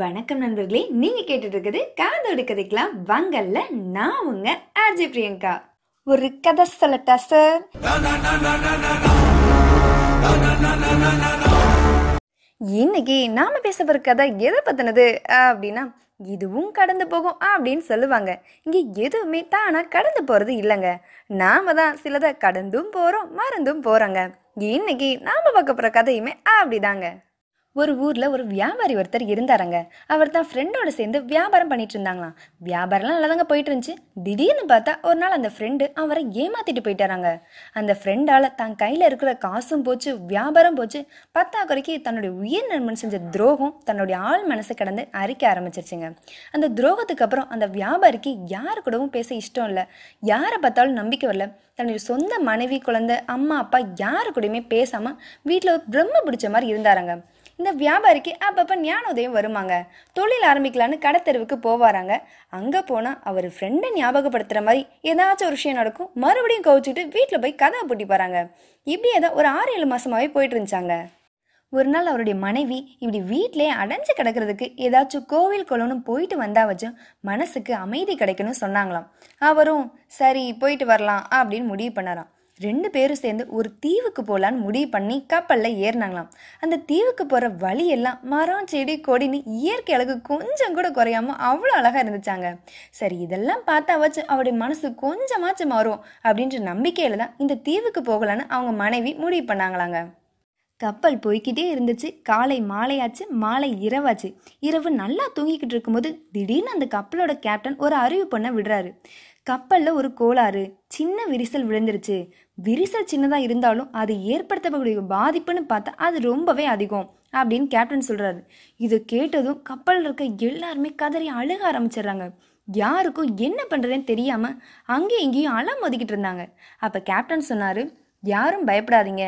வணக்கம் நண்பர்களே நீங்க கேட்டுட்டு இருக்குது காதோடு கதைக்கலாம். வங்கல்ல நான் உங்க ஆர்ஜே பிரியங்கா. ஒரு கதை சொல்லட்டா சார் இன்னைக்கு நாம பேச போற கதை எதை பத்தினது? அப்படின்னா இதுவும் கடந்து போகும் அப்படின்னு சொல்லுவாங்க. இங்க எதுவுமே தானா கடந்து போறது இல்லைங்க. நாம தான் சிலதை கடந்தும் போறோம் மறந்தும் போறோங்க. இன்னைக்கு நாம பார்க்க போற கதையுமே அப்படிதாங்க. ஒரு ஊரில் ஒரு வியாபாரி ஒருத்தர் இருந்தாருங்க. அவர் தான் ஃப்ரெண்டோட சேர்ந்து வியாபாரம் பண்ணிட்டு இருந்தாங்களாம். வியாபாரம்லாம் நல்லா தாங்க போயிட்டு இருந்துச்சு திடீர்னு பார்த்தா ஒரு நாள் அந்த ஃப்ரெண்டு அவரை ஏமாத்திட்டு போயிட்டாராங்க. அந்த ஃப்ரெண்டால் தான் கையில் இருக்கிற காசும் போச்சு வியாபாரம் போச்சு. பத்தாக்குறைக்கு தன்னுடைய உயிர் நண்பன் செஞ்ச துரோகம் தன்னுடைய ஆள் மனசை கடந்து அரிக்க ஆரம்பிச்சிருச்சுங்க. அந்த துரோகத்துக்கு அப்புறம் அந்த வியாபாரிக்கு யார் கூடவும் பேச இஷ்டம் இல்லை. யாரை பார்த்தாலும் நம்பிக்கை வரல. தன்னுடைய சொந்த மனைவி குழந்தை அம்மா அப்பா யாரு கூடயுமே பேசாமல் வீட்டில் ஒரு பிரம்ம பிடிச்ச மாதிரி இருந்தாராங்க. இந்த வியாபாரிக்கு அப்பப்போ ஞானோதயம் வருமாங்க. தொழில் ஆரம்பிக்கலான்னு கடத்தெருவுக்கு போவாராங்க. அங்கே போனால் அவர் ஃப்ரெண்டை ஞாபகப்படுத்துகிற மாதிரி ஏதாச்சும் ஒரு விஷயம் நடக்கும் மறுபடியும் கவிச்சிட்டு வீட்டில் போய் கதை பூட்டி போகிறாங்க இப்படியே தான் ஒரு ஆறு ஏழு மாதமாகவே போயிட்டு இருந்துச்சாங்க. ஒரு நாள் அவருடைய மனைவி இப்படி வீட்டிலே அடைஞ்சு கிடக்கிறதுக்கு ஏதாச்சும் கோவில் குளம்னு போயிட்டு வந்தா வச்சும் மனசுக்கு அமைதி கிடைக்கணும்னு சொன்னாங்களாம். அவரும் சரி போயிட்டு வரலாம் அப்படின்னு முடிவு பண்ணாராம். ரெண்டு பேரும் சேர்ந்து ஒரு தீவுக்கு போகலான்னு முடிவு பண்ணி கப்பலில் ஏறினாங்களாம். அந்த தீவுக்கு போகிற வழியெல்லாம் மரம் செடி கொடின்னு இயற்கை அழகு கொஞ்சம் கூட குறையாம அவ்வளோ அழகாக இருந்துச்சாங்க. சரி இதெல்லாம் பார்த்தாவாச்சும் அவருடைய மனசு கொஞ்சமாச்சும் மாறும் அப்படின்ற நம்பிக்கையில் தான் இந்த தீவுக்கு போகலான்னு அவங்க மனைவி முடிவு பண்ணாங்களாங்க. கப்பல் போய்கிட்டே இருந்துச்சு. காலை மாலையாச்சு மாலை இரவாச்சு. இரவு நல்லா தூங்கிக்கிட்டு இருக்கும்போது திடீர்னு அந்த கப்பலோட கேப்டன் ஒரு அறிவு பண்ண விடுறாரு. கப்பலில் ஒரு கோளாறு. சின்ன விரிசல் விழுந்துருச்சு. விரிசல் சின்னதாக இருந்தாலும் அது ஏற்படுத்தக்கூடிய பாதிப்புன்னு பார்த்தா அது ரொம்பவே அதிகம் அப்படின்னு கேப்டன் சொல்கிறாரு இதை கேட்டதும் கப்பலில் இருக்க எல்லாருமே கதறி அழுக ஆரம்பிச்சிடுறாங்க. யாருக்கும் என்ன பண்ணுறதுன்னு தெரியாமல் அங்கேயும் இங்கேயும் அலம் ஒதுக்கிட்டு இருந்தாங்க. அப்போ கேப்டன் சொன்னார் யாரும் பயப்படாதீங்க.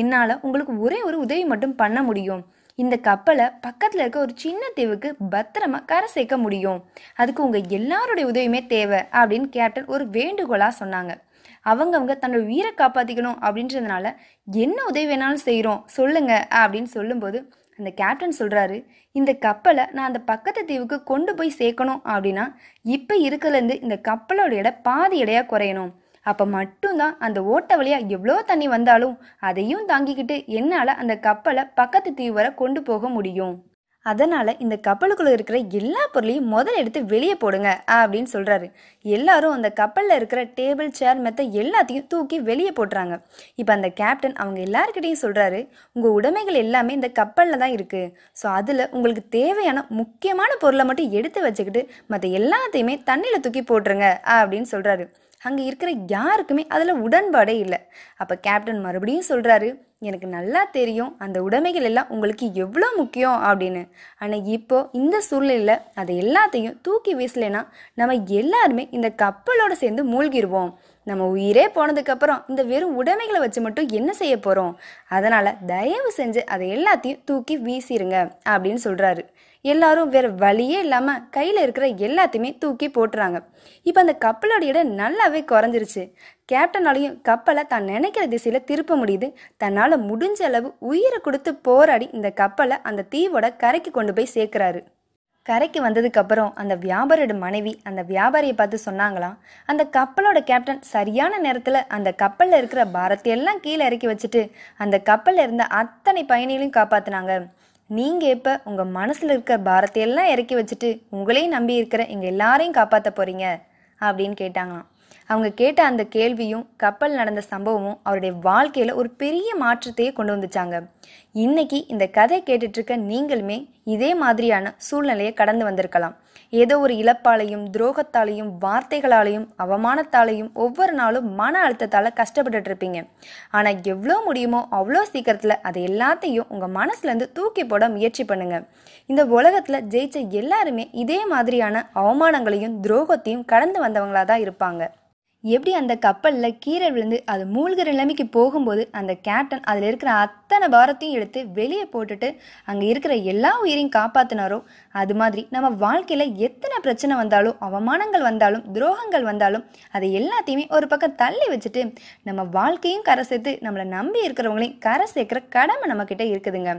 என்னால் உங்களுக்கு ஒரே ஒரு உதவி மட்டும் பண்ண முடியும். இந்த கப்பலை பக்கத்தில் இருக்க ஒரு சின்ன தீவுக்கு பத்திரமா கரை சேர்க்க முடியும். அதுக்கு உங்கள் எல்லாருடைய உதவியுமே தேவை அப்படின்னு கேப்டன் ஒரு வேண்டுகோளாக சொன்னாங்க. அவங்கவங்க தன்னோட உயிரை காப்பாற்றிக்கணும் அப்படின்றதுனால என்ன உதவி வேணாலும் செய்கிறோம் சொல்லுங்க அப்படின்னு சொல்லும்போது அந்த கேப்டன் சொல்கிறாரு இந்த கப்பலை நான் அந்த பக்கத்து தீவுக்கு கொண்டு போய் சேர்க்கணும் அப்படின்னா இப்போ இருக்கிறதுலேருந்து இந்த கப்பலோட எடை பாதி எடையாக குறையணும். அப்போ மட்டும்தான் அந்த ஓட்ட வழியாக எவ்வளோ தண்ணி வந்தாலும் அதையும் தாங்கிக்கிட்டு என்னால் அந்த கப்பலை பக்கத்து தீவு வரை கொண்டு போக முடியும். அதனால் இந்த கப்பலுக்குள்ளே இருக்கிற எல்லா பொருளையும் முதல்ல எடுத்து வெளியே போடுங்க அப்படின்னு சொல்கிறாரு எல்லாரும் அந்த கப்பலில் இருக்கிற டேபிள் சேர் மெத்த எல்லாத்தையும் தூக்கி வெளியே போட்டுறாங்க. இப்போ அந்த கேப்டன் அவங்க எல்லாருக்கிட்டையும் சொல்கிறாரு உங்கள் உடைமைகள் எல்லாமே இந்த கப்பலில் தான் இருக்குது ஸோ அதில் உங்களுக்கு தேவையான முக்கியமான பொருளை மட்டும் எடுத்து வச்சுக்கிட்டு மற்ற எல்லாத்தையுமே தண்ணியில் தூக்கி போட்டுருங்க அப்படின்னு சொல்கிறாரு அங்கே இருக்கிற யாருக்குமே அதில் உடன்பாடே இல்லை. அப்போ கேப்டன் மறுபடியும் சொல்கிறாரு எனக்கு நல்லா தெரியும் அந்த உடைமைகள் எல்லாம் உங்களுக்கு எவ்வளோ முக்கியம் அப்படின்னு. ஆனால் இப்போ இந்த சூழ்நிலையில் அதை எல்லாத்தையும் தூக்கி வீசலைன்னா நம்ம எல்லாருமே இந்த கப்பலோடு சேர்ந்து மூழ்கிடுவோம் நம்ம உயிரே போனதுக்கப்புறம் இந்த வெறும் உடைமைகளை வச்சு மட்டும் என்ன செய்ய போகிறோம் அதனால் தயவு செஞ்சு அதை எல்லாத்தையும் தூக்கி வீசிடுங்க அப்படின்னு சொல்கிறாரு எல்லாரும் வேற வழியே இல்லாமல் கையில் இருக்கிற எல்லாத்தையுமே தூக்கி போட்டுறாங்க. இப்போ அந்த கப்பலோட இடம் நல்லாவே குறைஞ்சிருச்சு. கேப்டனாலையும் கப்பலை தான் நினைக்கிற திசையில் திருப்ப முடியுது. தன்னால் முடிஞ்ச அளவு உயிரை கொடுத்து போராடி இந்த கப்பலை அந்த தீவோட கரைக்கு கொண்டு போய் சேர்க்குறாரு. கரைக்கு வந்ததுக்கப்புறம் அந்த வியாபாரியோட மனைவி அந்த வியாபாரியை பார்த்து சொன்னாங்களாம் அந்த கப்பலோட கேப்டன் சரியான நேரத்தில் அந்த கப்பலில் இருக்கிற பாரத்தை எல்லாம் கீழே இறக்கி வச்சுட்டு அந்த கப்பலில் இருந்த அத்தனை பயணிகளையும் காப்பாற்றினாங்க நீங்கள் இப்போ உங்கள் மனசில் இருக்க பாரத்தை எல்லாம் இறக்கி வச்சுட்டு உங்களையும் நம்பி இருக்கிற எங்கள் எல்லாரையும் காப்பாற்ற போகிறீங்க அப்படின்னு கேட்டாங்களாம். அவங்க கேட்ட அந்த கேள்வியும் கப்பல் நடந்த சம்பவமும் அவருடைய வாழ்க்கையில் ஒரு பெரிய மாற்றத்தையே கொண்டு வந்துச்சாங்க. இன்னைக்கு இந்த கதை கேட்டுட்ருக்க நீங்களுமே இதே மாதிரியான சூழ்நிலையை கடந்து வந்திருக்கலாம். ஏதோ ஒரு இழப்பாலையும் துரோகத்தாலையும் வார்த்தைகளாலையும் அவமானத்தாலையும் ஒவ்வொரு நாளும் மன அழுத்தத்தால் கஷ்டப்பட்டுட்டு இருப்பீங்க ஆனால் எவ்வளோ முடியுமோ அவ்வளோ சீக்கிரத்தில் அதை எல்லாத்தையும் உங்கள் மனசுலேருந்து தூக்கி போட முயற்சி பண்ணுங்க. இந்த உலகத்தில் ஜெயிச்ச எல்லாருமே இதே மாதிரியான அவமானங்களையும் துரோகத்தையும் கடந்து வந்தவங்களாக தான் இருப்பாங்க. எப்படி அந்த கப்பலில் கீரை விழுந்து அது மூழ்கிற நிலைமைக்கு போகும்போது அந்த கேப்டன் அதில் இருக்கிற அத்தனை பாரத்தையும் எடுத்து வெளியே போட்டுட்டு அங்கே இருக்கிற எல்லா உயிரையும் காப்பாற்றினாரோ அது மாதிரி நம்ம வாழ்க்கையில் எத்தனை பிரச்சனை வந்தாலும் அவமானங்கள் வந்தாலும் துரோகங்கள் வந்தாலும் அதை எல்லாத்தையுமே ஒரு பக்கம் தள்ளி வச்சுட்டு நம்ம வாழ்க்கையும் கரை சேர்த்து நம்மளை நம்பி இருக்கிறவங்களையும் கரை சேர்க்குற கடமை நம்மக்கிட்ட இருக்குதுங்க.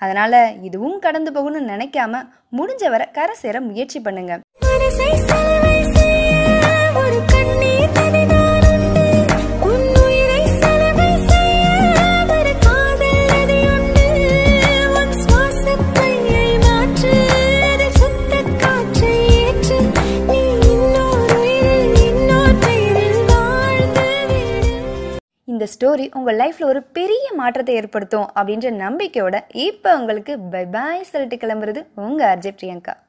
அதனால் இதுவும் கடந்து போகணும்னு நினைக்காம முடிஞ்ச வரை கரை சேர முயற்சி பண்ணுங்க. இந்த ஸ்டோரி உங்கள் லைஃப்பில் ஒரு பெரிய மாற்றத்தை ஏற்படுத்தும் அப்படின்ற நம்பிக்கையோட இப்போ உங்களுக்கு பை பாய் சொல்லிட்டு கிளம்புறது உங்கள் அர்ஜய் பிரியங்கா.